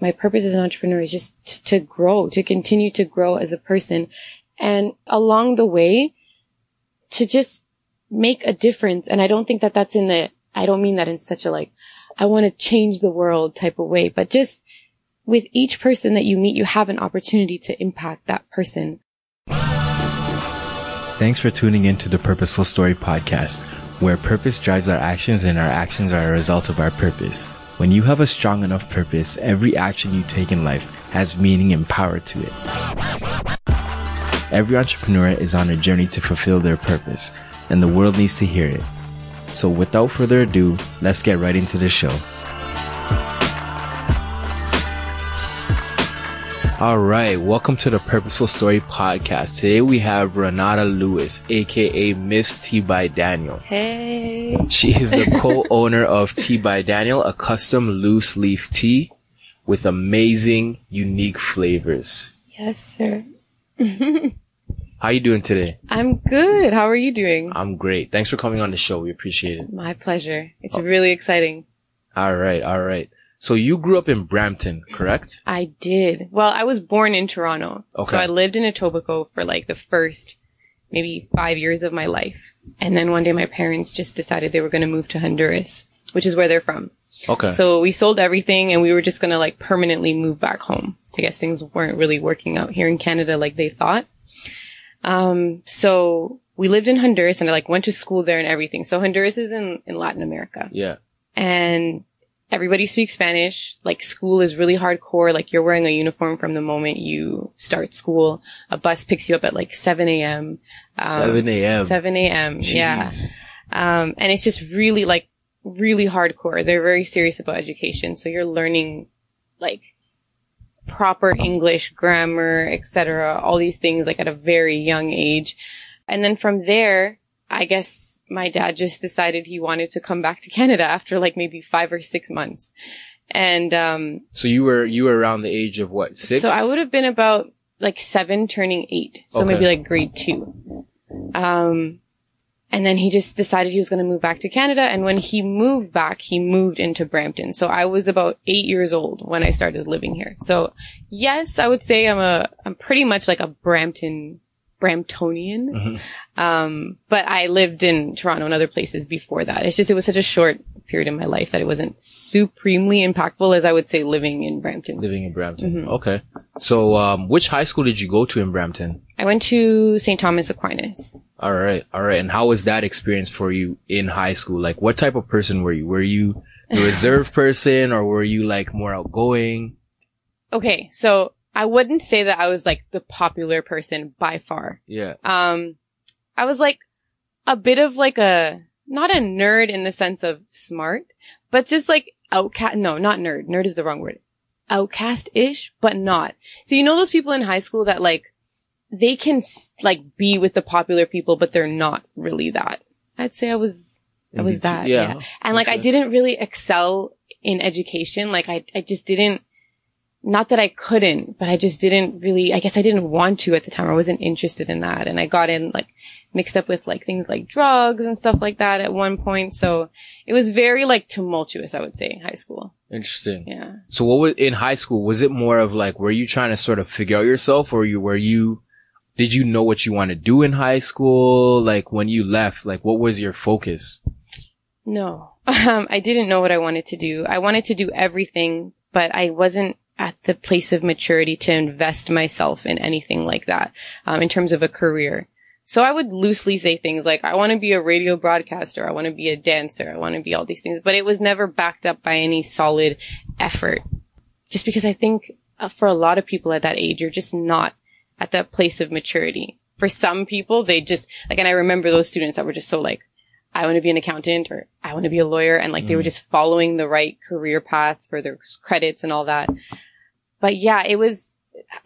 my purpose as an entrepreneur is just t- to grow, to continue to grow as a person. And along the way, to just make a difference. And I don't think that that's in the, I don't mean that in such a like, I want to change the world type of way, but just with each person that you meet, you have an opportunity to impact that person. Thanks for tuning in to the Purposeful Story podcast, where purpose drives our actions and our actions are a result of our purpose. When you have a strong enough purpose, every action you take in life has meaning and power to it. Every entrepreneur is on a journey to fulfill their purpose, and the world needs to hear it. So without further ado, let's get right into the show. All right, welcome to the Purposeful Story podcast. Today we have Renata Lewis, aka Miss Tea by Daniel. Hey. She is the co-owner of Tea by Daniel, a custom loose leaf tea with amazing, unique flavors. Yes, sir. How are you doing today? I'm good. How are you doing? I'm great. Thanks for coming on the show. We appreciate it. My pleasure. It's oh. really exciting. All right, all right. So you grew up in Brampton, correct? I did. Well, I was born in Toronto. Okay. So I lived in Etobicoke for like the first maybe five years of my life. And then one day my parents just decided they were going to move to Honduras, which is where they're from. Okay. So we sold everything and we were just going to like permanently move back home. I guess things weren't really working out here in Canada like they thought. Um, so we lived in Honduras and I like went to school there and everything. So Honduras is in, in Latin America yeah. and everybody speaks Spanish. Like school is really hardcore. Like you're wearing a uniform from the moment you start school. A bus picks you up at like 7 a.m. Um, 7 a.m. 7 a.m. Yeah. Um, and it's just really like really hardcore. They're very serious about education. So you're learning like proper English, grammar, etc. All these things like at a very young age. And then from there, I guess my dad just decided he wanted to come back to Canada after like maybe five or six months. And, um, So you were you were around the age of what six? so I would have been about like seven turning eight. So Okay. maybe like grade two. Um, and then he just decided he was going to move back to Canada. And when he moved back, he moved into Brampton. So I was about eight years old when I started living here. So yes, I would say I'm a, I'm pretty much like a Brampton, Bramptonian. Mhm. Um, but I lived in Toronto and other places before that. It's just, it was such a short period in my life that it wasn't supremely impactful as I would say living in Brampton. living in Brampton. Mhm. Okay. So um, which high school did you go to in Brampton? I went to St. Thomas Aquinas. All right, all right. And how was that experience for you in high school? Like, what type of person were you? Were you the reserved person, or were you like more outgoing? Okay, so I wouldn't say that I was like the popular person by far. Yeah. Um, I was like a bit of like a, not a nerd in the sense of smart, but just like outcast, no, not nerd. Nerd is the wrong word. Outcast-ish, but not. So you know those people in high school that like, they can like be with the popular people, but they're not really that. I'd say I was I was that, between- yeah. And like, I didn't really excel in education. Like, I, I just didn't, not that I couldn't, but I just didn't really, I guess I didn't want to at the time. I wasn't interested in that. And I got in like mixed up with like things like drugs and stuff like that at one point. So it was very like tumultuous, I would say, in high school. Interesting. Yeah. So what was in high school? Was it more of like, were you trying to sort of figure out yourself, or you were you? Did you know what you want to do in high school? Like when you left, like what was your focus? No, um, I didn't know what I wanted to do. I wanted to do everything, but I wasn't at the place of maturity to invest myself in anything like that, um, in terms of a career. So I would loosely say things like, I want to be a radio broadcaster. I want to be a dancer. I want to be all these things, but it was never backed up by any solid effort. Just because I think uh, for a lot of people at that age, you're just not at that place of maturity. For some people, they just, like, and I remember those students that were just so like, I want to be an accountant or I want to be a lawyer. And like they were Mm. just following the right career path for their credits and all that. But yeah, it was,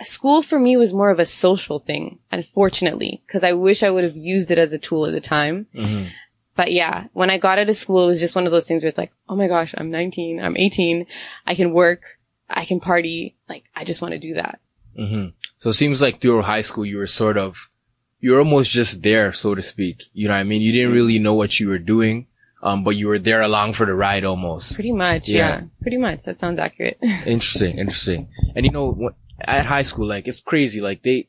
school for me was more of a social thing, unfortunately, because I wish I would have used it as a tool at the time. Mm-hmm. But yeah, when I got out of school, it was just one of those things where it's like, oh my gosh, I'm 19, I'm 18, I can work, I can party. Like, I just want to do that. Mm-hmm. So it seems like through high school, you were sort of, you were almost just there, so to speak. You know what I mean? You didn't really know what you were doing Um, but you were there along for the ride almost. Pretty much. Yeah. Yeah. Pretty much. That sounds accurate. Interesting, interesting. And you know, at high school, like it's crazy. Like they,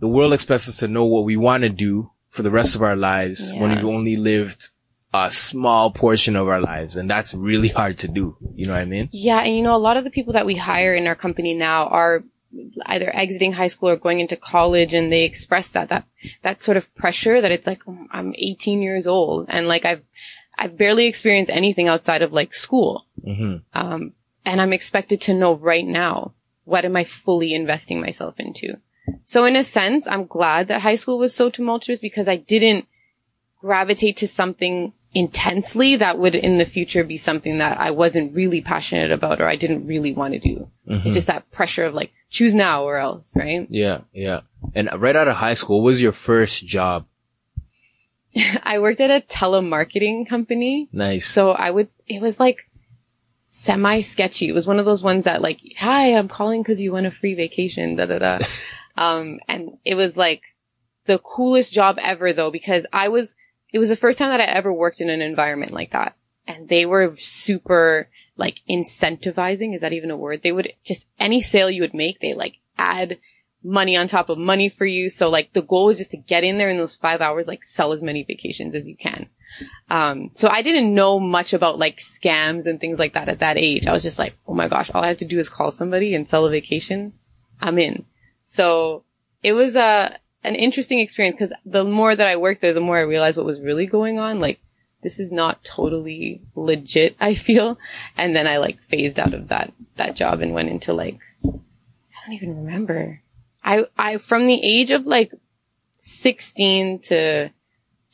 the world expects us to know what we want to do for the rest of our lives when we've only lived a small portion of our lives, and that's really hard to do. You know what I mean? Yeah, and you know, a lot of the people that we hire in our company now are either exiting high school or going into college and they express that, that, that sort of pressure that it's like, oh, I'm 18 years old and like I've, I've barely experienced anything outside of like school. hmm Um, and I'm expected to know right now, what am I fully investing myself into? So in a sense, I'm glad that high school was so tumultuous because I didn't gravitate to something intensely that would in the future be something that I wasn't really passionate about or I didn't really want to do. Mhm. It's just that pressure of like, choose now or else, right? Yeah, yeah. And right out of high school, what was your first job? I worked at a telemarketing company. Nice. So I would, it was like semi sketchy. It was one of those ones that like, hi, I'm calling because you want a free vacation, da da da. um, and it was like the coolest job ever though, because I was, it was the first time that I ever worked in an environment like that. And they were super like incentivizing. Is that even a word? They would just, any sale you would make, they like add money on top of money for you. So like the goal was just to get in there in those five hours, like sell as many vacations as you can. Um, so I didn't know much about like scams and things like that at that age. I was just like, oh my gosh, all I have to do is call somebody and sell a vacation. I'm in. So it was a, an interesting experience because the more that I worked there, the more I realized what was really going on. Like, this is not totally legit, I feel. And then I like phased out of that, that job and went into like, I don't even remember. I, I, from the age of like 16 to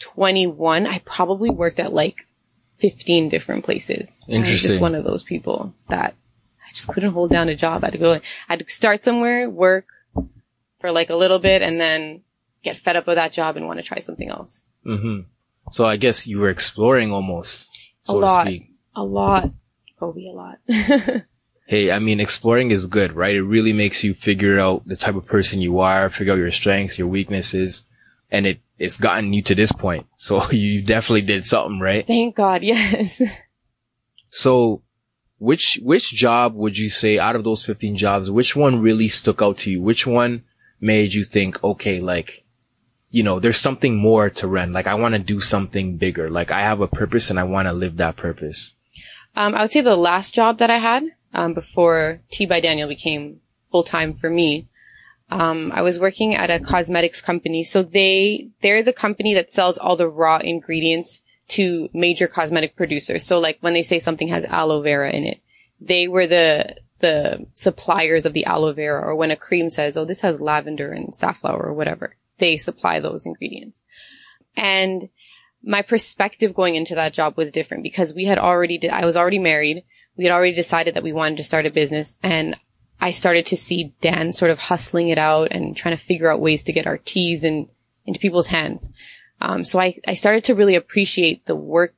21, I probably worked at like 15 different places. I was Interesting. just one of those people that I just couldn't hold down a job. I had to go, I had to start somewhere, work for like a little bit and then get fed up with that job and want to try something else. Mm-hmm. So I guess you were exploring almost, so A lot. to speak. A lot. Kobe, a lot. Hey, I mean, exploring is good, right? It really makes you figure out the type of person you are, figure out your strengths, your weaknesses, and it, it's gotten you to this point. So you definitely did something, right? Thank God, yes. So which, which job would you say out of those 15 jobs, which one really stuck out to you? Which one made you think, okay, like, you know, there's something more to Ren. Like I want to do something bigger. Like I have a purpose and I want to live that purpose. Um, I would say the last job that I had, um, before Tea by Daniel became full time for me, um, I was working at a cosmetics company. So they, they're the company that sells all the raw ingredients to major cosmetic producers. So like when they say something has aloe vera in it, they were the, the suppliers of the aloe vera or when a cream says, oh, this has lavender and safflower or whatever, they supply those ingredients. And my perspective going into that job was different because we had already, de- I was already married. We had already decided that we wanted to start a business and I started to see Dan sort of hustling it out and trying to figure out ways to get our teas in, into people's hands. Um, so I, I started to really appreciate the work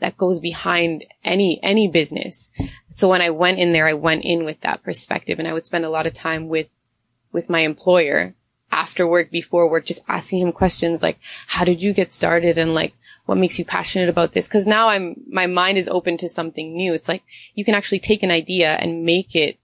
that goes behind any, any business. So when I went in there, I went in with that perspective and I would spend a lot of time with, with my employer after work, before work, just asking him questions like, how did you get started? And like, what makes you passionate about this? Cause now I'm, my mind is open to something new. It's like you can actually take an idea and make it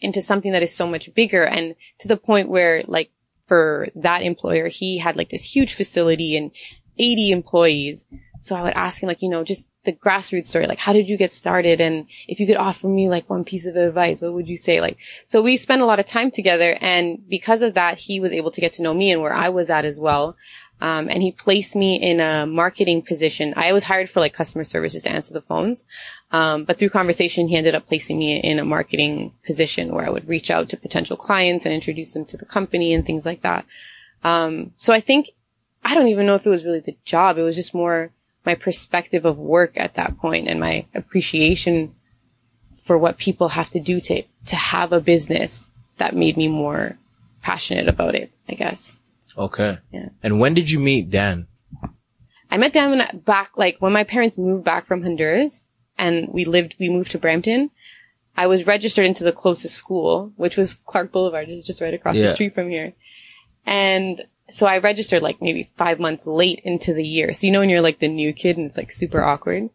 into something that is so much bigger and to the point where like for that employer, he had like this huge facility and 80 employees. So I would ask him like, you know, just the grassroots story, like how did you get started? And if you could offer me like one piece of advice, what would you say? Like, so we spent a lot of time together and because of that, he was able to get to know me and where I was at as well. Um, and he placed me in a marketing position. I was hired for like customer services to answer the phones. Um, but through conversation, he ended up placing me in a marketing position where I would reach out to potential clients and introduce them to the company and things like that. Um, so I think, I don't even know if it was really the job. It was just more my perspective of work at that point and my appreciation for what people have to do to, to have a business that made me more passionate about it, I guess. Okay. Yeah. And when did you meet Dan? I met Dan when I- back, like when my parents moved back from Honduras and we lived, we moved to Brampton. I was registered into the closest school, which was Clark Boulevard, is just right across Yeah. the street from here. And so I registered like maybe five months late into the year. So you know when you're like the new kid and it's like super awkward.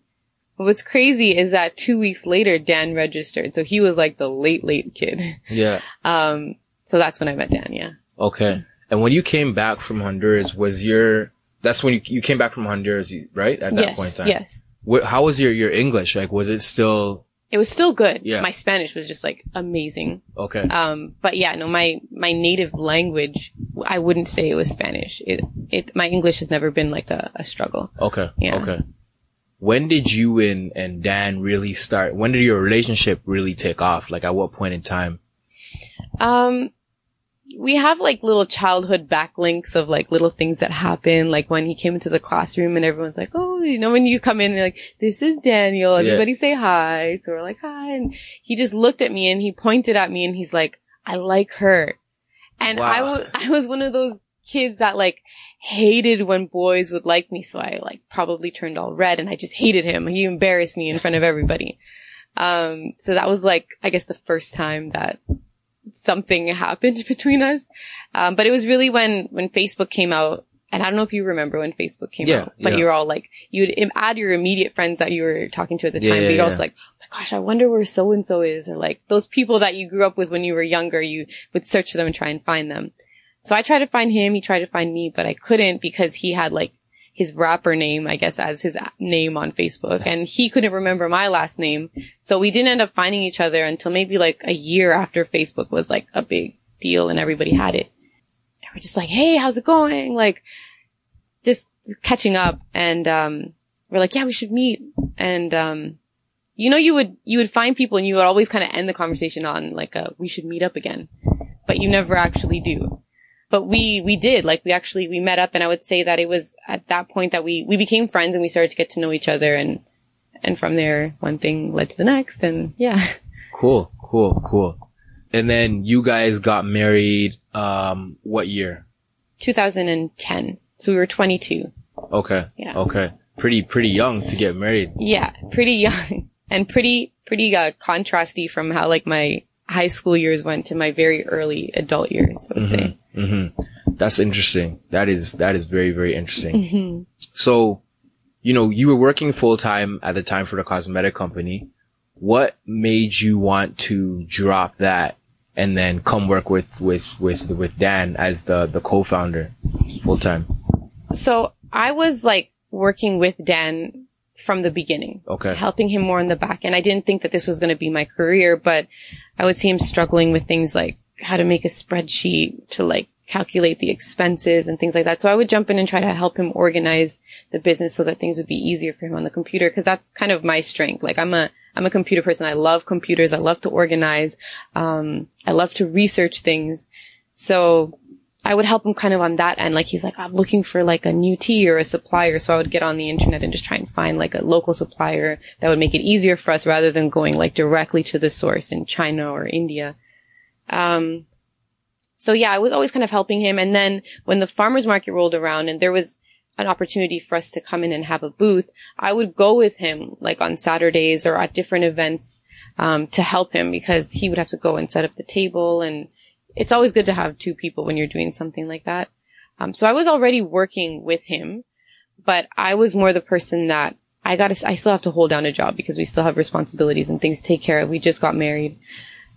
But what's crazy is that two weeks later, Dan registered. So he was like the late, late kid. Yeah. Um, so that's when I met Dan. Yeah. Okay. And when you came back from Honduras, was your, that's when you, you came back from Honduras, right? At that yes. point in time. Yes. Wh- how was your, your English? Like, was it still, It was still good. Yeah. My Spanish was just like amazing. okay. Um, but yeah, no, my, my native language, I wouldn't say it was Spanish. It, it, my English has never been like a, a struggle. Okay. Yeah. Okay. When did you and, and Dan really start? When did your relationship really take off? Like, at what point in time? Um, we have like little childhood backlinks of like little things that happen. Like when he came into the classroom and everyone's like, Oh, you know, when you come in, like, this is Daniel. Yeah. Everybody say hi. So we're like, hi. And he just looked at me and he pointed at me and he's like, I like her. And I was, I was one of those kids that like hated when boys would like me. So I like probably turned all red and I just hated him. He embarrassed me in front of everybody. Um, so that was like, I guess the first time that something happened between us. Um, but it was really when, when Facebook came out. And I don't know if you remember when Facebook came Yeah, out, but yeah. you're all like, you would add your immediate friends that you were talking to at the time, yeah, but you're also like, oh my gosh, I wonder where so and so is, or like those people that you grew up with when you were younger, you would search for them and try and find them. So I tried to find him, he tried to find me, but I couldn't because he had like his rapper name, I guess, as his name on Facebook, and he couldn't remember my last name. So we didn't end up finding each other until maybe like a year after Facebook was like a big deal and everybody had it. And we're just like, hey, how's it going? Like, just catching up, and um, we're like, yeah, we should meet. And um, you know, you would you would find people, and you would always kind of end the conversation on like, a, we should meet up again, but you never actually do. But we we did like we actually we met up, and I would say that it was at that point that we we became friends and we started to get to know each other, and and from there one thing led to the next, and yeah. Cool. Cool. Cool. And then you guys got married, um, what year? 2010. So we were 22. Okay. Yeah. Okay. Pretty, pretty young to get married. Yeah, pretty young and pretty, pretty, uh, contrasty from how like my high school years went to my very early adult years, I would say. Hmm That's interesting. That is, that is very, very interesting. Mm-hmm. So, you know, you were working full time at the time for the cosmetic company. What made you want to drop that and then come work with, with, with, with Dan as the, the co-founder full time? So I was like working with Dan from the beginning. Okay. helping him more in the back And I didn't think that this was going to be my career, but I would see him struggling with things like how to make a spreadsheet to like calculate the expenses and things like that. So I would jump in and try to help him organize the business so that things would be easier for him on the computer because that's kind of my strength. Like I'm a I'm a computer person. I love computers. I love to organize. Um, I love to research things. So I would help him kind of on that end. Like he's like, I'm looking for like a new tea or a supplier. So I would get on the internet and just try and find like a local supplier that would make it easier for us rather than going like directly to the source in China or India. Um, so yeah, I was always kind of helping him. And then when the farmer's market rolled around and there was an opportunity for us to come in and have a booth, I would go with him like on Saturdays or at different events, um, to help him because he would have to go and set up the table and it's always good to have two people when you're doing something like that. Um, so I was already working with him, but I was more the person that I got to, I still have to hold down a job because we still have responsibilities and things to take care of. We just got married.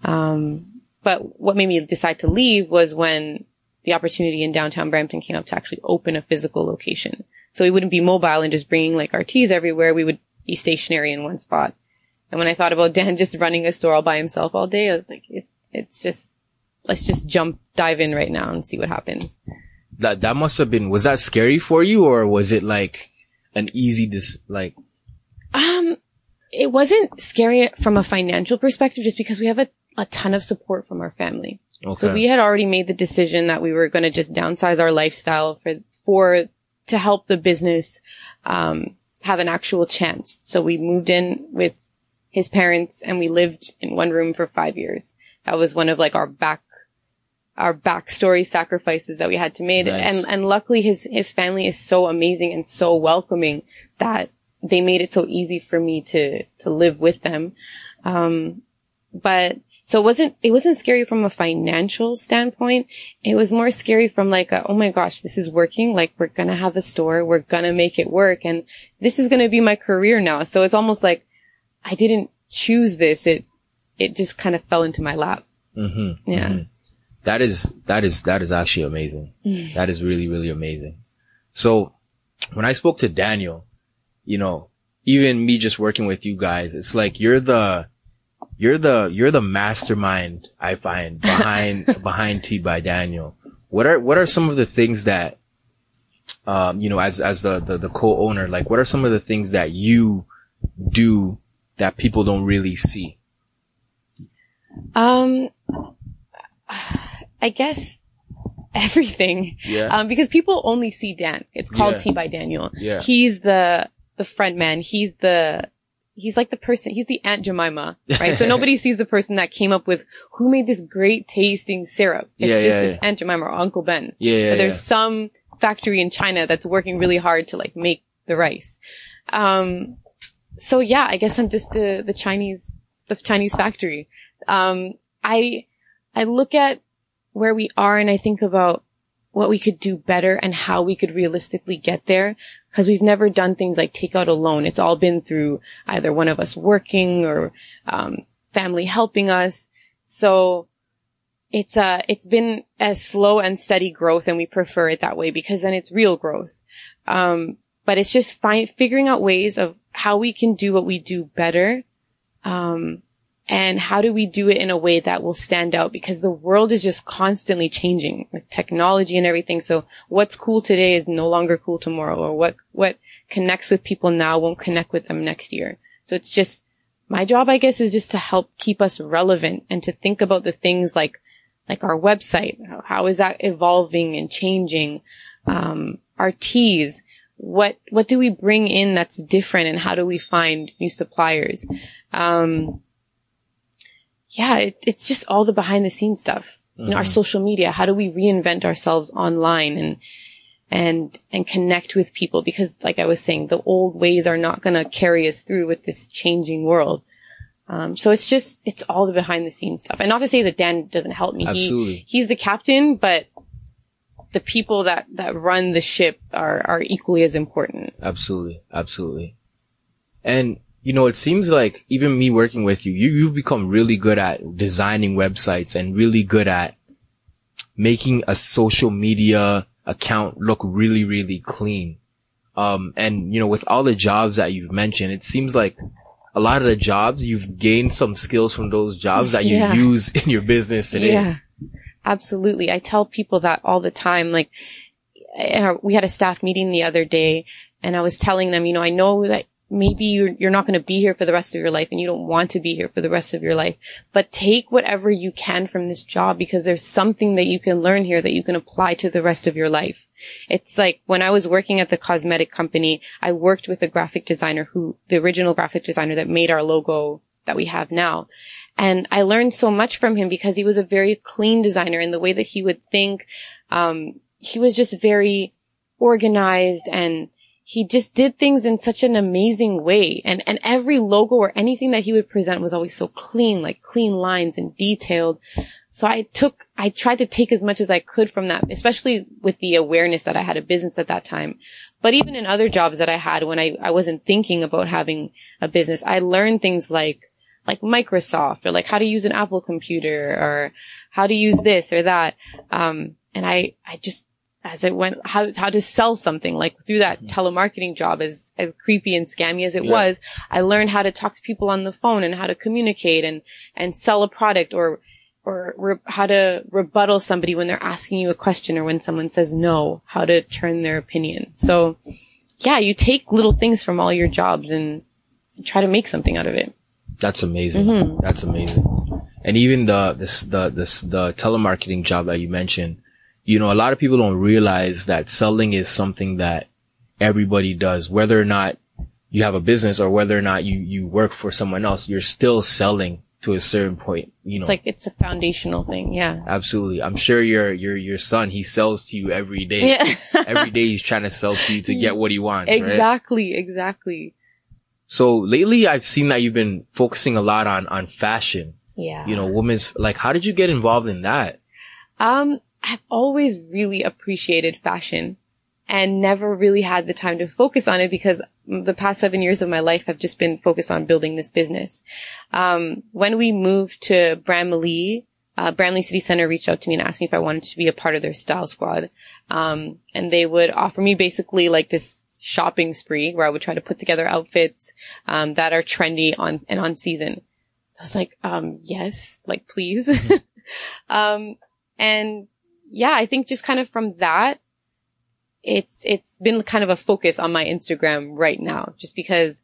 Um, but what made me decide to leave was when the opportunity in downtown Brampton came up to actually open a physical location. So we wouldn't be mobile and just bringing like our teas everywhere. We would be stationary in one spot. And when I thought about Dan just running a store all by himself all day, I was like, it, it's just, let's just jump, dive in right now and see what happens. That, that must have been, was that scary for you or was it like an easy, dis, like, Um, it wasn't scary from a financial perspective just because we have a, a ton of support from our family. So we had already made the decision that we were going to just downsize our lifestyle for, for, to help the business, um, have an actual chance. So we moved in with his parents and we lived in one room for five years. That was one of like our back, our backstory sacrifices that we had to make. Nice. And, and luckily his, his family is so amazing and so welcoming that they made it so easy for me to, to live with them. Um, but So it wasn't, it wasn't scary from a financial standpoint. It was more scary from like, a, oh my gosh, this is working. Like we're going to have a store. We're going to make it work. And this is going to be my career now. So it's almost like I didn't choose this. It, it just kind of fell into my lap. Mm-hmm. Yeah. Mhm. That is, that is, that is actually amazing. Mm. That is really, really amazing. So when I spoke to Daniel, you know, even me just working with you guys, it's like you're the, you're the, you're the mastermind I find behind, behind Tea by Daniel. What are, what are some of the things that, um, you know, as, as the, the, the co-owner, like what are some of the things that you do that people don't really see? Um, I guess everything. Yeah. Um, because people only see Dan. It's called Yeah. Tea by Daniel. Yeah. He's the, the front man. He's the, he's like the person, he's the Aunt Jemima, right? so nobody sees the person that came up with who made this great tasting syrup. It's Yeah, just, yeah, it's Aunt Jemima or Uncle Ben. yeah. Yeah. but there's yeah. some factory in China that's working really hard to like make the rice. Um, so yeah, I guess I'm just the, the Chinese, the Chinese factory. Um, I, I look at where we are and I think about what we could do better and how we could realistically get there. Cause we've never done things like take out a loan. It's all been through either one of us working or, um, family helping us. So it's, uh, it's been a slow and steady growth and we prefer it that way because then it's real growth. Um, but it's just find, figuring out ways of how we can do what we do better. Um, and how do we do it in a way that will stand out? Because the world is just constantly changing with technology and everything. So what's cool today is no longer cool tomorrow or what, what connects with people now won't connect with them next year. So it's just, my job, I guess, is just to help keep us relevant and to think about the things like, like our website. How- is that evolving and changing? Um, our teas. What, what do we bring in that's different and how do we find new suppliers? Um, yeah, it, it's just all the behind the scenes stuff. You know, our social media. How do we reinvent ourselves online and, and, and connect with people? Because like I was saying, the old ways are not going to carry us through with this changing world. Um, so it's just, it's all the behind the scenes stuff. And not to say that Dan doesn't help me. Absolutely. He, he's the captain, but the people that, that run the ship are, are equally as important. Absolutely. Absolutely. And, you know, it seems like even me working with you, you, you've become really good at designing websites and really good at making a social media account look really, really clean. Um, and, you know, with all the jobs that you've mentioned, it seems like a lot of the jobs you've gained some skills from those jobs that you Yeah. use in your business today. Yeah, absolutely. I tell people that all the time. Like, we had a staff meeting the other day and I was telling them, you know, I know that maybe you're, you're not going to be here for the rest of your life and you don't want to be here for the rest of your life, but take whatever you can from this job because there's something that you can learn here that you can apply to the rest of your life. It's like when I was working at the cosmetic company, I worked with a graphic designer who, the original graphic designer that made our logo that we have now. And I learned so much from him because he was a very clean designer in the way that he would think. Um, he was just very organized and he just did things in such an amazing way. And, and every logo or anything that he would present was always so clean, like clean lines and detailed. So I took, I tried to take as much as I could from that, especially with the awareness that I had a business at that time. But even in other jobs that I had when I, I wasn't thinking about having a business, I learned things like, like Microsoft or like how to use an Apple computer or how to use this or that. Um, and I, I just, as I went, how, how to sell something like through that telemarketing job as, as creepy and scammy as it Yeah. was, I learned how to talk to people on the phone and how to communicate and, and sell a product or, or re- how to rebuttal somebody when they're asking you a question or when someone says no, how to turn their opinion. So yeah, you take little things from all your jobs and try to make something out of it. That's amazing. Mm-hmm. That's amazing. And even the this the this the telemarketing job that you mentioned, you know, a lot of people don't realize that selling is something that everybody does, whether or not you have a business or whether or not you you work for someone else, you're still selling to a certain point. You know, It's like, it's a foundational thing. Yeah. absolutely. I'm sure your your your son he sells to you every day. Yeah. every day he's trying to sell to you to get what he wants. Right? exactly. Exactly. So lately I've seen that you've been focusing a lot on, on fashion. Yeah. You know, women's, like, how did you get involved in that? Um, I've always really appreciated fashion and never really had the time to focus on it because the past seven years of my life have just been focused on building this business. Um, when we moved to Bramley, uh, Bramalea City Center reached out to me and asked me if I wanted to be a part of their style squad. Um, and they would offer me basically like this shopping spree where I would try to put together outfits, um, that are trendy on and on season. So I was like, um, yes, like please. um, and yeah, I think just kind of from that, it's, it's been kind of a focus on my Instagram right now, just because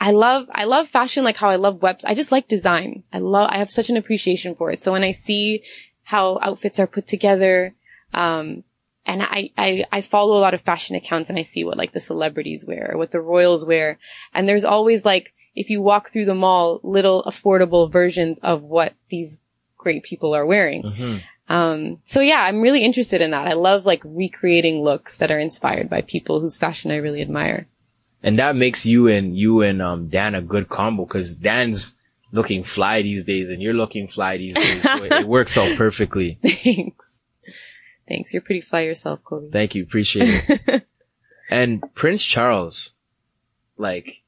I love, I love fashion like how I love webs. I just like design. I love, I have such an appreciation for it. So when I see how outfits are put together, um, and I, I, I follow a lot of fashion accounts and I see what like the celebrities wear, what the royals wear. And there's always like, if you walk through the mall, little affordable versions of what these great people are wearing. Mm-hmm. Um, so yeah, I'm really interested in that. I love like recreating looks that are inspired by people whose fashion I really admire. And that makes you and you and um Dan a good combo because Dan's looking fly these days and you're looking fly these days. So it, it works out perfectly. Thanks. Thanks. You're pretty fly yourself, Kobe. Thank you. Appreciate it. and Prince Charles, like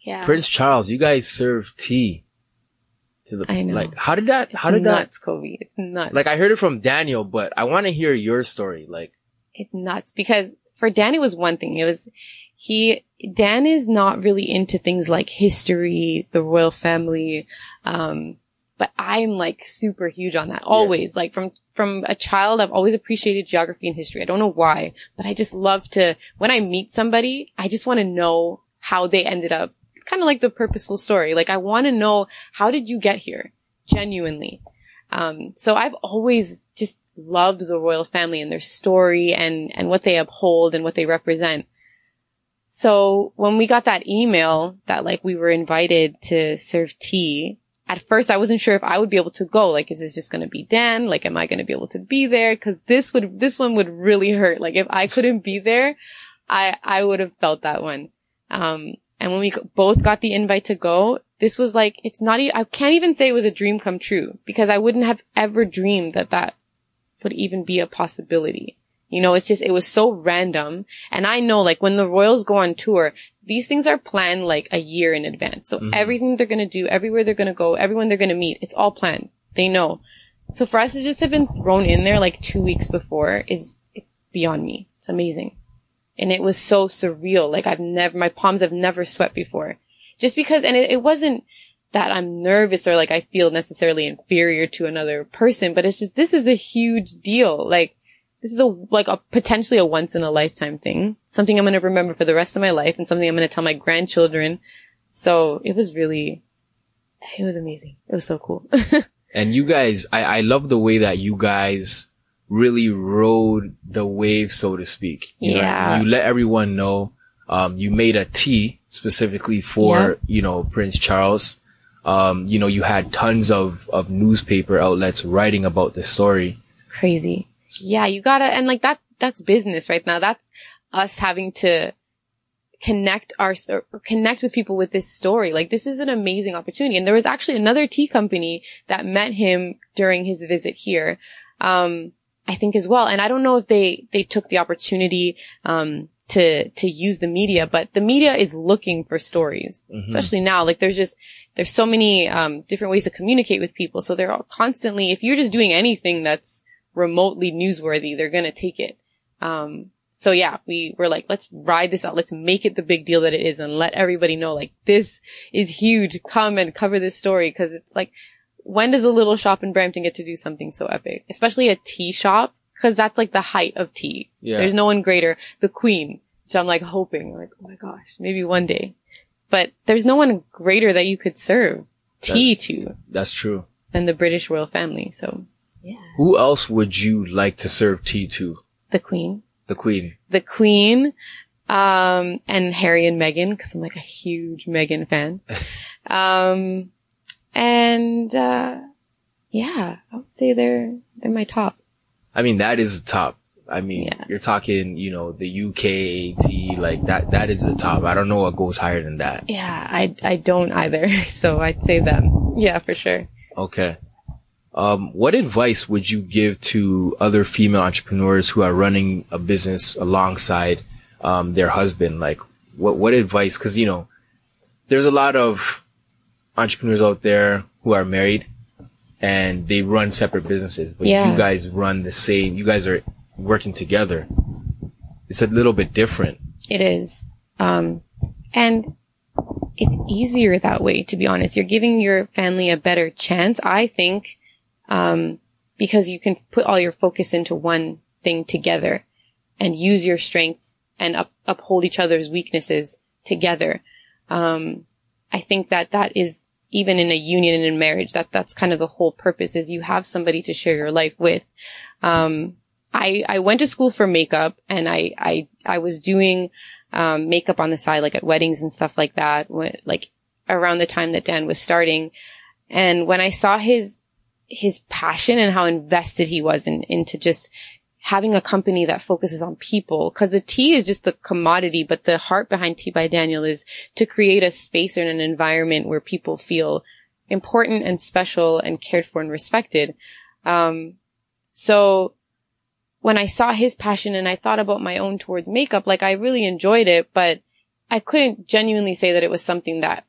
yeah. Prince Charles, you guys serve tea to the I know. like how did that how it's did that nuts, Kobe. It's nuts. like I heard it from Daniel, but I want to hear your story. Like it's nuts because for Dan it was one thing. It was he Dan is not really into things like history, the royal family, um, but I'm like super huge on that. Always like from from a child, I've always appreciated geography and history. I don't know why, but I just love to when I meet somebody, I just want to know how they ended up. Kind of like the purposeful story. Like I want to know how did you get here? Genuinely. Um, so I've always just loved the royal family and their story and, and what they uphold and what they represent. So when we got that email that like we were invited to serve tea, at first I wasn't sure if I would be able to go. Like, is this just going to be Dan? Like, am I going to be able to be there? Cause this would, this one would really hurt. Like, if I couldn't be there, I, I would have felt that one. Um, and when we both got the invite to go, this was like, it's not even, I can't even say it was a dream come true because I wouldn't have ever dreamed that that would even be a possibility. You know, it's just, it was so random. And I know like when the Royals go on tour, these things are planned like a year in advance. So Mhm. everything they're going to do, everywhere they're going to go, everyone they're going to meet, it's all planned. They know. So for us to just have been thrown in there like two weeks before is beyond me. It's amazing. And it was so surreal. Like I've never, my palms have never sweat before. Just because, and it, it wasn't that I'm nervous or like I feel necessarily inferior to another person, but it's just, this is a huge deal. Like, this is a, like a potentially a once in a lifetime thing. Something I'm going to remember for the rest of my life and something I'm going to tell my grandchildren. So it was really, it was amazing. It was so cool. And you guys, I, I love the way that you guys really rode the wave, so to speak. You Yeah. Know, you let everyone know, um, you made a tea specifically for, Yep. you know, Prince Charles. Um, you know, you had tons of, of newspaper outlets writing about the story. crazy. Yeah, you gotta, and like that, that's business right now. That's us having to connect our, or connect with people with this story. Like this is an amazing opportunity. And there was actually another tea company that met him during his visit here. Um, I think as well. And I don't know if they, they took the opportunity, um, to, to use the media, but the media is looking for stories, Mhm. especially now. Like there's just, there's so many, um, different ways to communicate with people. So they're all constantly, if you're just doing anything that's remotely newsworthy, they're going to take it. Um, so yeah, we were like, let's ride this out. Let's make it the big deal that it is and let everybody know like this is huge. Come and cover this story. Cause it's like, when does a little shop in Brampton get to do something so epic? Especially a tea shop. Cause that's like the height of tea. Yeah. There's no one greater. The queen, which I'm like hoping like, oh my gosh, maybe one day, but there's no one greater that you could serve tea to That's true. than the British royal family. So yeah, Who else would you like to serve tea to? the queen. The queen. the Queen, um, and Harry and Meghan, because I'm like a huge Meghan fan. Um, and, uh, yeah, I would say they're, they're my top. I mean, that is the top. I mean, Yeah. you're talking, you know, the UKAT, like that, that is the top. I don't know what goes higher than that. Yeah, I, I don't either. So I'd say them. Yeah, for sure. Okay. Um, what advice would you give to other female entrepreneurs who are running a business alongside um, their husband? Like, what what advice? Because you know, there's a lot of entrepreneurs out there who are married and they run separate businesses, but Yeah. you guys run the same. You guys are working together. It's a little bit different. It is. Um, and it's easier that way, to be honest. You're giving your family a better chance, I think, um, because you can put all your focus into one thing together and use your strengths and up, uphold each other's weaknesses together. Um, I think that that is even in a union and in marriage, that that's kind of the whole purpose is you have somebody to share your life with. Um, I, I went to school for makeup and I, I, I was doing, um, makeup on the side, like at weddings and stuff like that, when, like around the time that Dan was starting. And when I saw his, his passion and how invested he was in, into just having a company that focuses on people, cause the tea is just the commodity, but the heart behind Tea by Daniel is to create a space and an environment where people feel important and special and cared for and respected. Um, so when I saw his passion and I thought about my own towards makeup, like I really enjoyed it, but I couldn't genuinely say that it was something that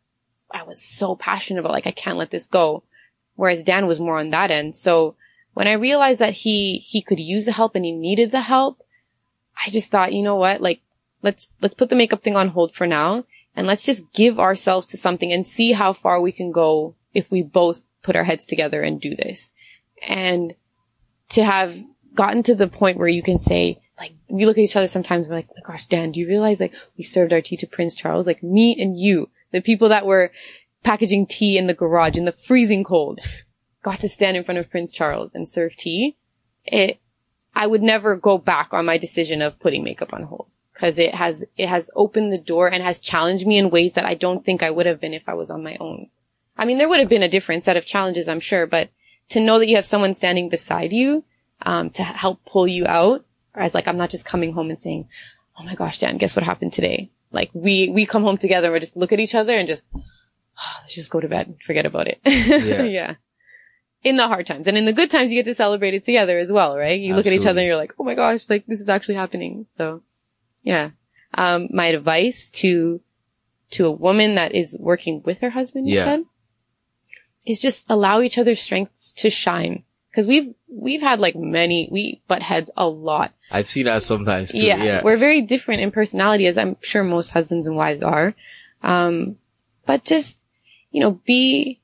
I was so passionate about. Like I can't let this go. Whereas Dan was more on that end. So when I realized that he, he could use the help and he needed the help, I just thought, you know what? Like let's, let's put the makeup thing on hold for now and let's just give ourselves to something and see how far we can go if we both put our heads together and do this. And to have gotten to the point where you can say, like, we look at each other sometimes, we're like, oh gosh, Dan, do you realize like we served our tea to Prince Charles? Like me and you, the people that were packaging tea in the garage in the freezing cold, got to stand in front of Prince Charles and serve tea. It, I would never go back on my decision of putting makeup on hold because it has, it has opened the door and has challenged me in ways that I don't think I would have been if I was on my own. I mean, there would have been a different set of challenges, I'm sure, but to know that you have someone standing beside you, um, to help pull you out, as like, I'm not just coming home and saying, Oh my gosh, Dan, guess what happened today? Like we, we come home together and we just look at each other and just, "Oh, let's just go to bed and forget about it. Yeah. yeah. In the hard times and in the good times, you get to celebrate it together as well, right? You look at each other and you're like, Oh my gosh, like this is actually happening. So yeah. Um, my advice to, to a woman that is working with her husband, you Yeah. said, is just allow each other's strengths to shine. Cause we've, we've had like many, we butt heads a lot. I've seen that sometimes too. Yeah, Yeah. We're very different in personality as I'm sure most husbands and wives are. Um, but just, you know, be,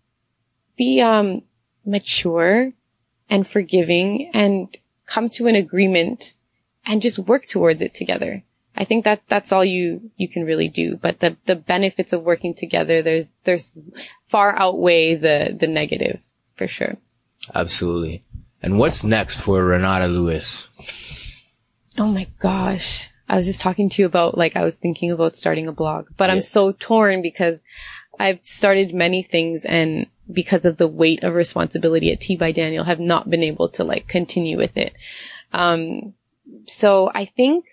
be, um, mature and forgiving and come to an agreement and just work towards it together. I think that that's all you, you can really do. But the, the benefits of working together, there's, there's far outweigh the, the negative for sure. Absolutely. And what's next for Renata Lewis? Oh my gosh. I was just talking to you about, like, I was thinking about starting a blog, but Yeah. I'm so torn because I've started many things and because of the weight of responsibility at Tea by Daniel have not been able to like continue with it. Um, so I think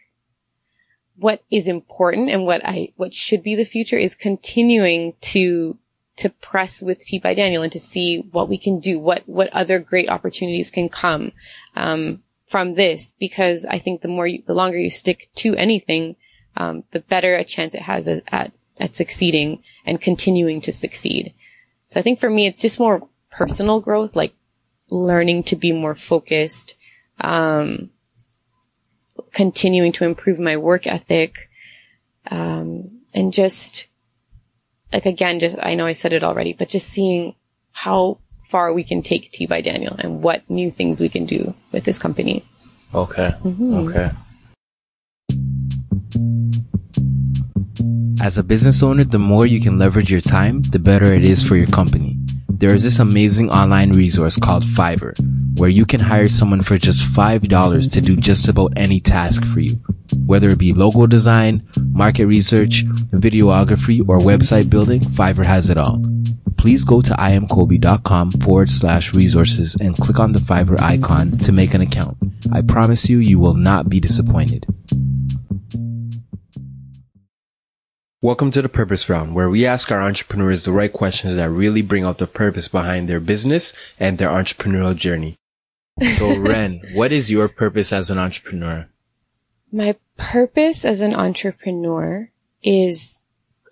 what is important and what I, what should be the future is continuing to, to press with Tea by Daniel and to see what we can do, what, what other great opportunities can come, um, from this because I think the more you, the longer you stick to anything, um, the better a chance it has at, at, at succeeding and continuing to succeed. So I think for me, it's just more personal growth, like learning to be more focused, um, continuing to improve my work ethic, um, and just like again, just I know I said it already, but just seeing how far we can take Tea by Daniel and what new things we can do with this company. Okay. Mm-hmm. Okay. As a business owner, the more you can leverage your time, the better it is for your company. There is this amazing online resource called Fiverr, where you can hire someone for just $5 to do just about any task for you. Whether it be logo design, market research, videography, or website building, Fiverr has it all. Please go to imkobe.com forward slash resources and click on the Fiverr icon to make an account. I promise you, you will not be disappointed. Welcome to the Purpose Round, where we ask our entrepreneurs the right questions that really bring out the purpose behind their business and their entrepreneurial journey. So, Ren, what is your purpose as an entrepreneur? My purpose as an entrepreneur is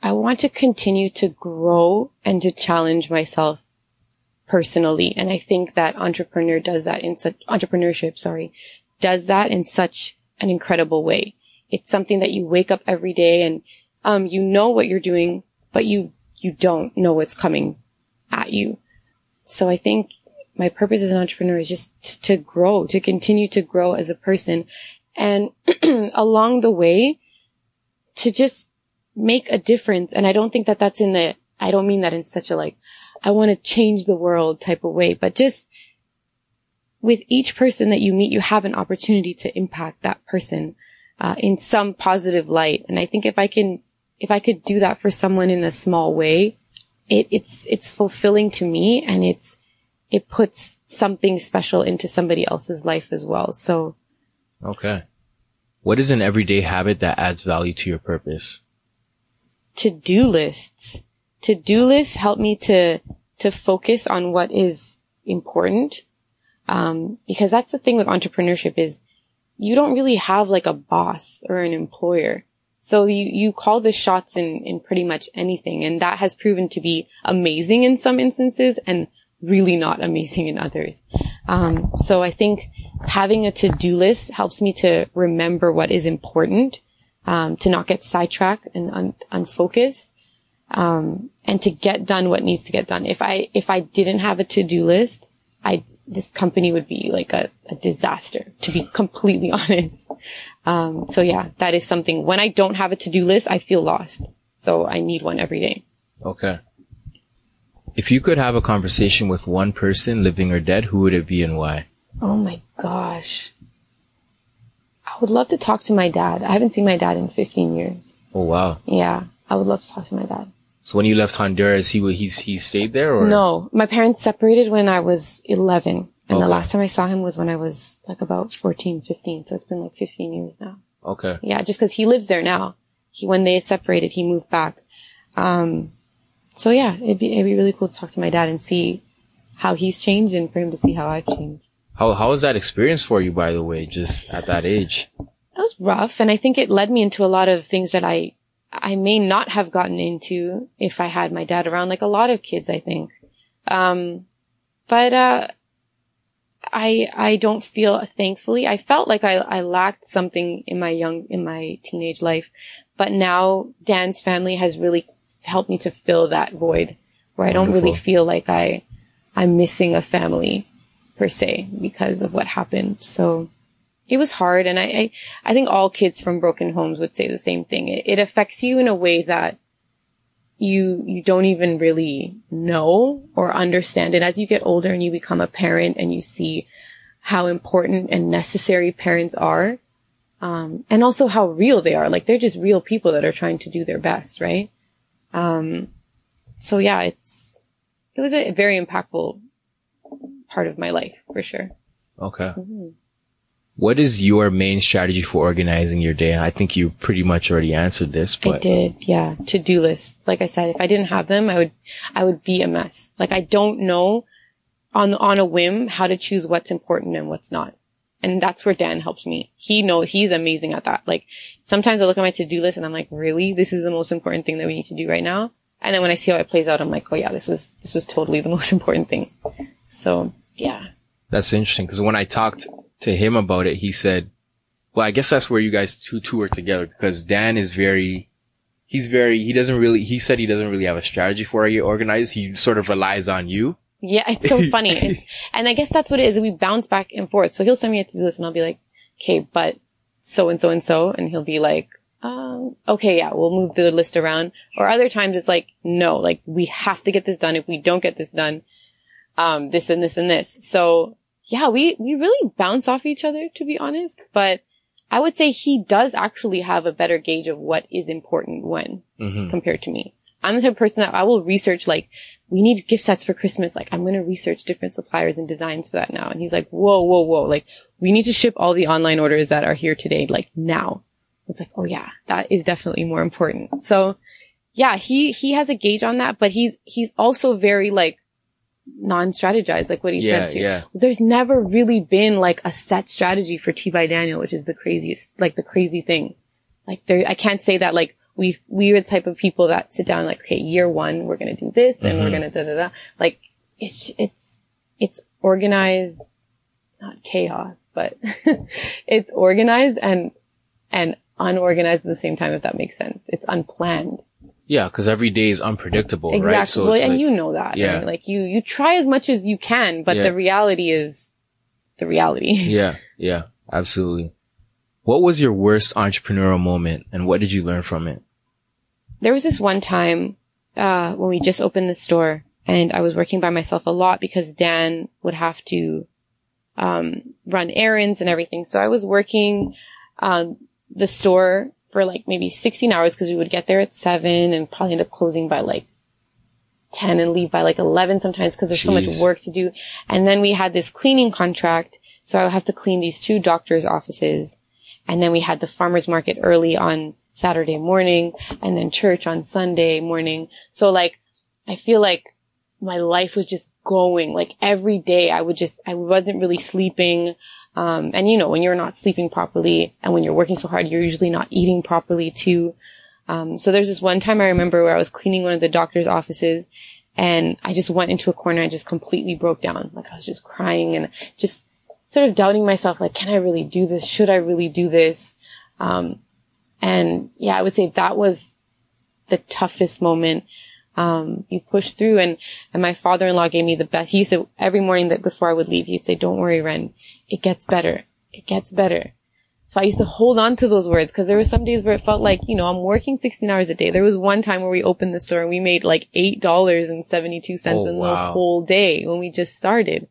I want to continue to grow and to challenge myself personally. And I think that entrepreneur does that in such entrepreneurship, sorry, does that in such an incredible way. It's something that you wake up every day and um, you know what you're doing, but you, you don't know what's coming at you. So I think my purpose as an entrepreneur is just t- to grow, to continue to grow as a person. And along the way, to just make a difference. And I don't think that that's in the, I don't mean that in such a like, I want to change the world type of way, but just with each person that you meet, you have an opportunity to impact that person uh, in some positive light. And I think if I can if I could do that for someone in a small way, it, it's, it's fulfilling to me and it's, it puts something special into somebody else's life as well. So. Okay. What is an everyday habit that adds value to your purpose? To-do lists. To-do lists help me to, to focus on what is important. Um, because that's the thing with entrepreneurship is you don't really have like a boss or an employer. So you, you call the shots in, in pretty much anything. And that has proven to be amazing in some instances and really not amazing in others. Um, so I think having a to-do list helps me to remember what is important, um, to not get sidetracked and un- unfocused, um, and to get done what needs to get done. If I, if I didn't have a to-do list, I, this company would be like a, a disaster, to be completely honest. Um, so yeah, that is something when I don't have a to-do list, I feel lost. So I need one every day. Okay. If you could have a conversation with one person, living or dead, who would it be and why? Oh my gosh. I would love to talk to my dad. I haven't seen my dad in 15 years. Oh wow. Yeah. I would love to talk to my dad. So when you left Honduras, he he he stayed there or No, my parents separated when I was 11. And the last time I saw him was when I was like about 14, 15. So it's been like 15 years now. Okay. Yeah, just because he lives there now. He when they separated, he moved back. Um, so yeah, it'd be it'd be really cool to talk to my dad and see how he's changed and for him to see how I've changed. How how was that experience for you, by the way, just at that age? That was rough, and I think it led me into a lot of things that I I may not have gotten into if I had my dad around, like a lot of kids, I think. Um, but uh, I I don't feel thankfully I felt like I I lacked something in my young in my teenage life, but now Dan's family has really helped me to fill that void where I don't really feel like I I'm missing a family per se because of what happened. So it was hard, and I I, I think all kids from broken homes would say the same thing. It, it affects you in a way that you you don't even really know or understand And as you get older and you become a parent and you see how important and necessary parents are um, and also how real they are like they're just real people that are trying to do their best right um, so yeah it's it was a very impactful part of my life for sure Okay. Mhm. What is your main strategy for organizing your day? I think you pretty much already answered this, I did, yeah. To do list. Like I said, if I didn't have them, I would, I would be a mess. Like I don't know on, on a whim how to choose what's important and what's not. And that's where Dan helps me. He knows, he's amazing at that. Like sometimes I look at my to-do list and I'm like, really? This is the most important thing that we need to do right now? And then when I see how it plays out, I'm like, oh yeah, this was, this was totally the most important thing. So yeah. that's interesting because when I talked to him about it, he said, well, I guess that's where you guys two, two work together because Dan is very, he's very, he doesn't really, he said he doesn't really have a strategy for how he organizes. He sort of relies on you. Yeah, it's so funny. And I guess that's what it is. We bounce back and forth. So he'll send me a to-do list and I'll be like, okay, but so and so and so. And he'll be like, um, okay, yeah, we'll move the list around. Or other times it's like, no, like we have to get this done. If we don't get this done, um, this and this and this. So yeah, we, we really bounce off each other, to be honest. But I would say he does actually have a better gauge of what is important when Mm-hmm. compared to me. I'm the type of person that I will research like, we need gift sets for Christmas. Like, I'm going to research different suppliers and designs for that now. And he's like, whoa, whoa, whoa. Like, we need to ship all the online orders that are here today, like now. It's like, oh yeah, that is definitely more important. So yeah, he, he has a gauge on that, but he's, he's also very like non-strategized, like what he Yeah, said to. yeah. There's never really been like a set strategy for Tea by Daniel, which is the craziest, like the crazy thing. Like there, I can't say that like we, we are the type of people that sit down like, okay, year one, we're going to do this and we're Mhm. going to da da da. Like it's, it's, it's organized, not chaos, but it's organized and, and unorganized at the same time, if that makes sense. It's unplanned. Yeah, because every day is unpredictable, Exactly. right? So well, and like, you know that. Yeah. right? Like you, you try as much as you can, but Yeah. the reality is the reality. yeah, yeah, absolutely. What was your worst entrepreneurial moment, and what did you learn from it? there was this one time, uh, when we just opened the store and I was working by myself a lot because Dan would have to, um, run errands and everything. So I was working, um, the store for like maybe 16 hours because we would get there at seven and probably end up closing by like 10 and leave by like 11 sometimes because there's so much work to do. And then we had this cleaning contract. So I would have to clean these two doctors' offices. And then we had the farmer's market early on Saturday morning and then church on Sunday morning. So like, I feel like my life was just going like every day I would just, I wasn't really sleeping. Um, and you know, when you're not sleeping properly and when you're working so hard, you're usually not eating properly too. Um, so there's this one time I remember where I was cleaning one of the doctor's offices and I just went into a corner and just completely broke down. Like I was just crying and just sort of doubting myself, like, can I really do this? Should I really do this? Um, and yeah, I would say that was the toughest moment. Um, you push through and, and my father-in-law gave me the best. He used to, every morning that before I would leave, he'd say, don't worry, Ren. It gets better. It gets better. So I used to hold on to those words because there were some days where it felt like, you know, I'm working 16 hours a day. There was one time where we opened the store and we made like $8.72 Oh, in the whole day when we just started.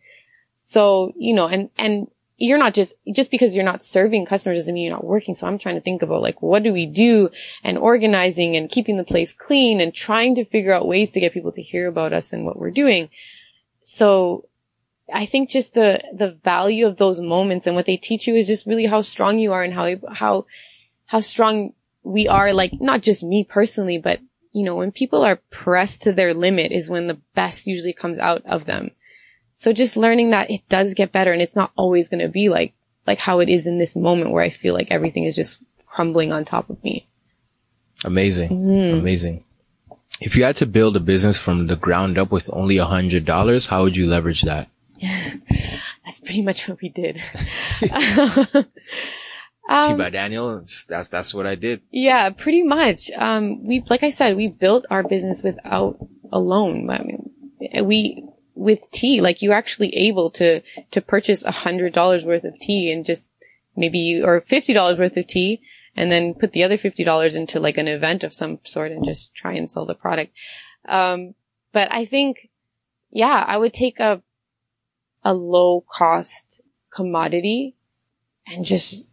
So, you know, and, and you're not just, just because you're not serving customers doesn't mean you're not working. So I'm trying to think about like, what do we do and organizing and keeping the place clean and trying to figure out ways to get people to hear about us and what we're doing. So I think just the, the value of those moments and what they teach you is just really how strong you are and how, how, how strong we are. Like not just me personally, but you know, when people are pressed to their limit is when the best usually comes out of them. So just learning that it does get better and it's not always going to be like, like how it is in this moment where I feel like everything is just crumbling on top of me. Amazing, Mm-hmm. amazing. If you had to build a business from the ground up with only a hundred dollars, how would you leverage that? That's pretty much what we did. Tea um, by Daniel, that's that's what I did. yeah, pretty much. Um, we, like I said, we built our business without a loan. I mean, we, with tea, like you're actually able to, to purchase a hundred dollars worth of tea and just maybe, you, or fifty dollars worth of tea and then put the other fifty dollars into like an event of some sort and just try and sell the product. Um, but I think, yeah, I would take a, a low cost commodity and just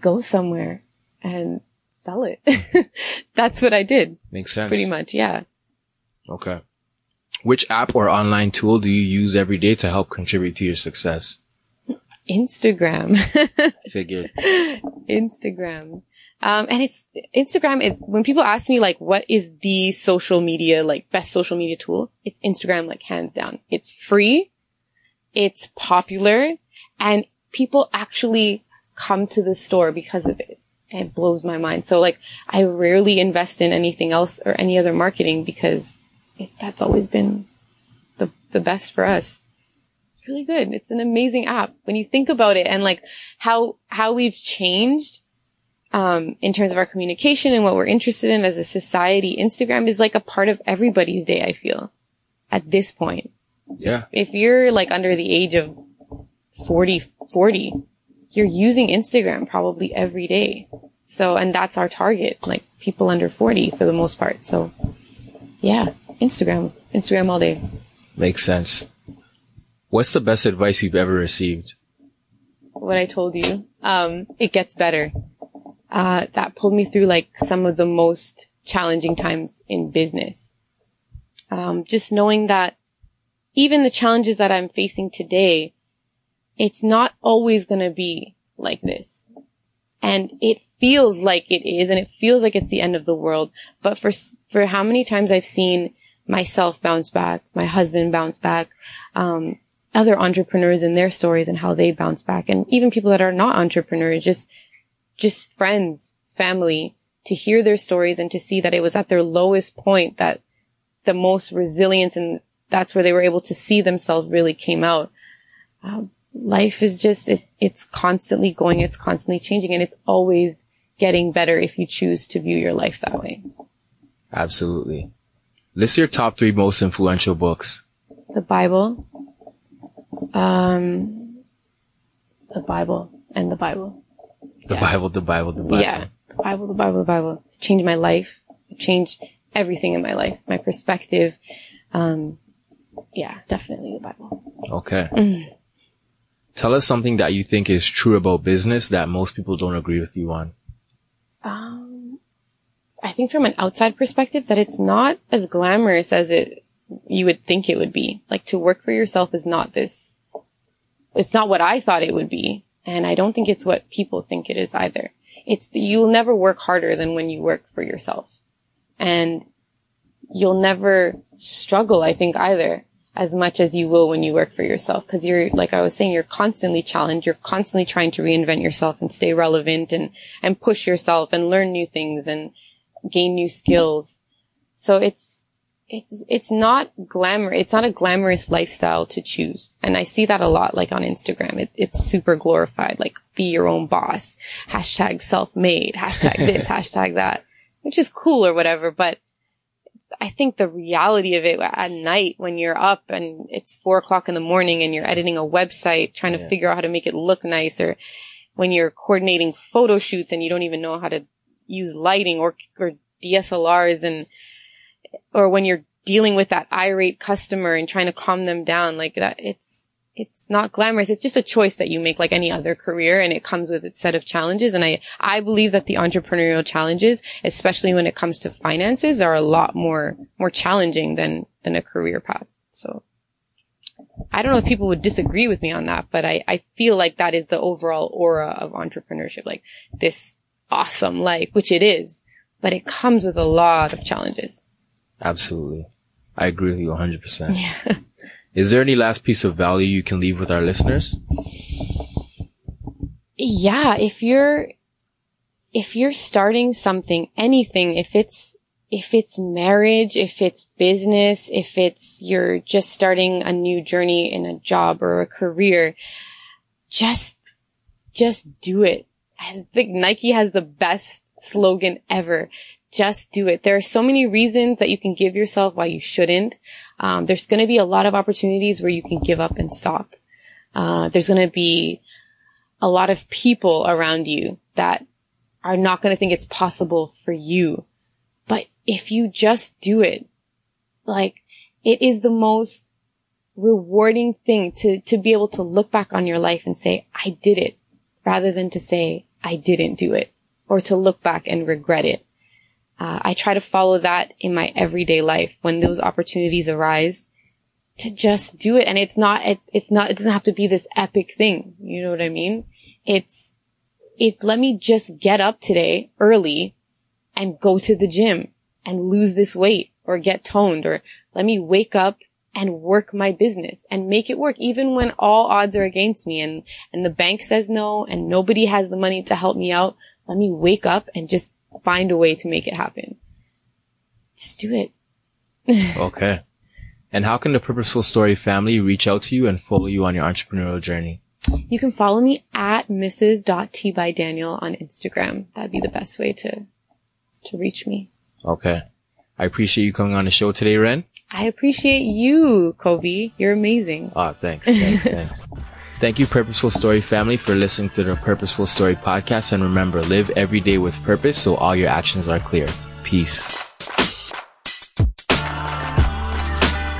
go somewhere and sell it. That's what I did Makes sense. pretty much. Yeah. Okay. Which app or online tool do you use every day to help contribute to your success? Instagram. Figured. Instagram. Um, and it's Instagram. It's when people ask me like, what is the social media, like best social media tool? It's Instagram, like hands down. It's free. It's popular and people actually come to the store because of it. It blows my mind. So like, I rarely invest in anything else or any other marketing because it, that's always been the, the best for us. It's really good. It's an amazing app when you think about it and like how, how we've changed um, in terms of our communication and what we're interested in as a society, Instagram is like a part of everybody's day, I feel, at this point. Yeah. If you're like under the age of 40, 40, you're using Instagram probably every day. So, and that's our target, like people under 40 for the most part. So yeah, Instagram, Instagram all day. Makes sense. What's the best advice you've ever received? what I told you. Um, it gets better. Uh, that pulled me through like some of the most challenging times in business. Um, just knowing that even the challenges that I'm facing today, it's not always going to be like this. And it feels like it is and it feels like it's the end of the world. But for, for how many times I've seen myself bounce back, my husband bounce back, um, other entrepreneurs and their stories and how they bounce back and even people that are not entrepreneurs, just, just friends, family, to hear their stories and to see that it was at their lowest point that the most resilience and that's where they were able to see themselves really came out. Um, life is just, it, it's constantly going, it's constantly changing and it's always getting better if you choose to view your life that way. Absolutely. List your top three most influential books. The Bible, um, the Bible and the Bible. The yeah. Bible, the Bible, the Bible. Yeah. The Bible, the Bible, the Bible. It's changed my life. It changed everything in my life, my perspective. Um, yeah, definitely the Bible. Okay. Mm. Tell us something that you think is true about business that most people don't agree with you on. Um, I think from an outside perspective that it's not as glamorous as it you would think it would be. Like to work for yourself is not this. It's not what I thought it would be, and I don't think it's what people think it is either. It's you'll never work harder than when you work for yourself, and you'll never struggle. I think either as much as you will when you work for yourself. Cause you're, like I was saying, you're constantly challenged. You're constantly trying to reinvent yourself and stay relevant and, and push yourself and learn new things and gain new skills. So it's, it's, it's not glamour. It's not a glamorous lifestyle to choose. And I see that a lot, like on Instagram. It, it's super glorified, like be your own boss, hashtag self-made, hashtag this, hashtag that, which is cool or whatever. But I think the reality of it at night when you're up and it's four o'clock in the morning and you're editing a website, trying to yeah. figure out how to make it look nice or when you're coordinating photo shoots and you don't even know how to use lighting or, or DSLRs and, or when you're dealing with that irate customer and trying to calm them down like that, it's, it's not glamorous. It's just a choice that you make like any other career and it comes with its set of challenges. And I, I believe that the entrepreneurial challenges, especially when it comes to finances, are a lot more, more challenging than, than a career path. So I don't know if people would disagree with me on that, but I, I feel like that is the overall aura of entrepreneurship. Like this awesome life, which it is, but it comes with a lot of challenges. Absolutely. I agree with you 100%. Yeah. Is there any last piece of value you can leave with our listeners? Yeah, if you're, if you're starting something, anything, if it's, if it's marriage, if it's business, if it's you're just starting a new journey in a job or a career, just, just do it. I think Nike has the best slogan ever. Just do it. There are so many reasons that you can give yourself why you shouldn't. Um, there's going to be a lot of opportunities where you can give up and stop. Uh, there's going to be a lot of people around you that are not going to think it's possible for you. But if you just do it, like it is the most rewarding thing to, to be able to look back on your life and say, I did it rather than to say, I didn't do it or to look back and regret it. Uh, I try to follow that in my everyday life when those opportunities arise to just do it. And it's not, it, it's not, it doesn't have to be this epic thing. You know what I mean? It's, it's let me just get up today early and go to the gym and lose this weight or get toned or let me wake up and work my business and make it work even when all odds are against me and, and the bank says no and nobody has the money to help me out. Let me wake up and just find a way to make it happen. Just do it. okay. And how can the Purposeful Story family reach out to you and follow you on your entrepreneurial journey? You can follow me at Mrs. by Daniel on Instagram. That'd be the best way to, to reach me. Okay. I appreciate you coming on the show today, Ren. I appreciate you, Kobe. You're amazing. Oh, thanks. Thanks. thanks. Thank you, Purposeful Story family, for listening to the Purposeful Story podcast. And remember, live every day with purpose so all your actions are clear. Peace.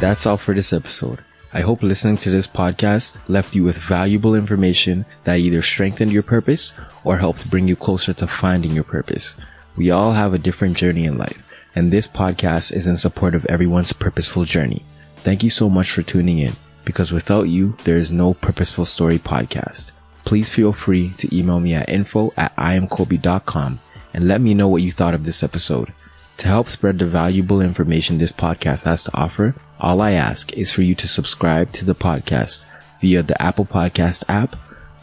That's all for this episode. I hope listening to this podcast left you with valuable information that either strengthened your purpose or helped bring you closer to finding your purpose. We all have a different journey in life, and this podcast is in support of everyone's purposeful journey. Thank you so much for tuning in because without you, there is no Purposeful Story podcast. please feel free to email me at info at iamkobe.com and let me know what you thought of this episode. To help spread the valuable information this podcast has to offer, all I ask is for you to subscribe to the podcast via the Apple Podcast app,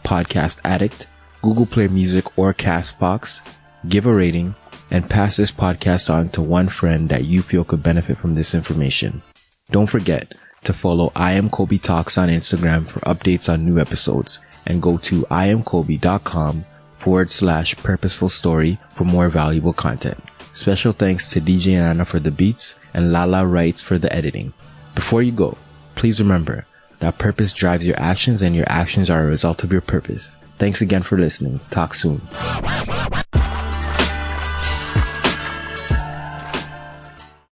Podcast Addict, Google Play Music, or Castbox. Give a rating and pass this podcast on to one friend that you feel could benefit from this information. Don't forget to follow I am Kobe Talks on Instagram for updates on new episodes and go to iamkobe.com forward slash purposeful story for more valuable content. Special thanks to DJ Anna for the beats and Lala Writes for the editing. Before you go, please remember that purpose drives your actions and your actions are a result of your purpose. Thanks again for listening. Talk soon.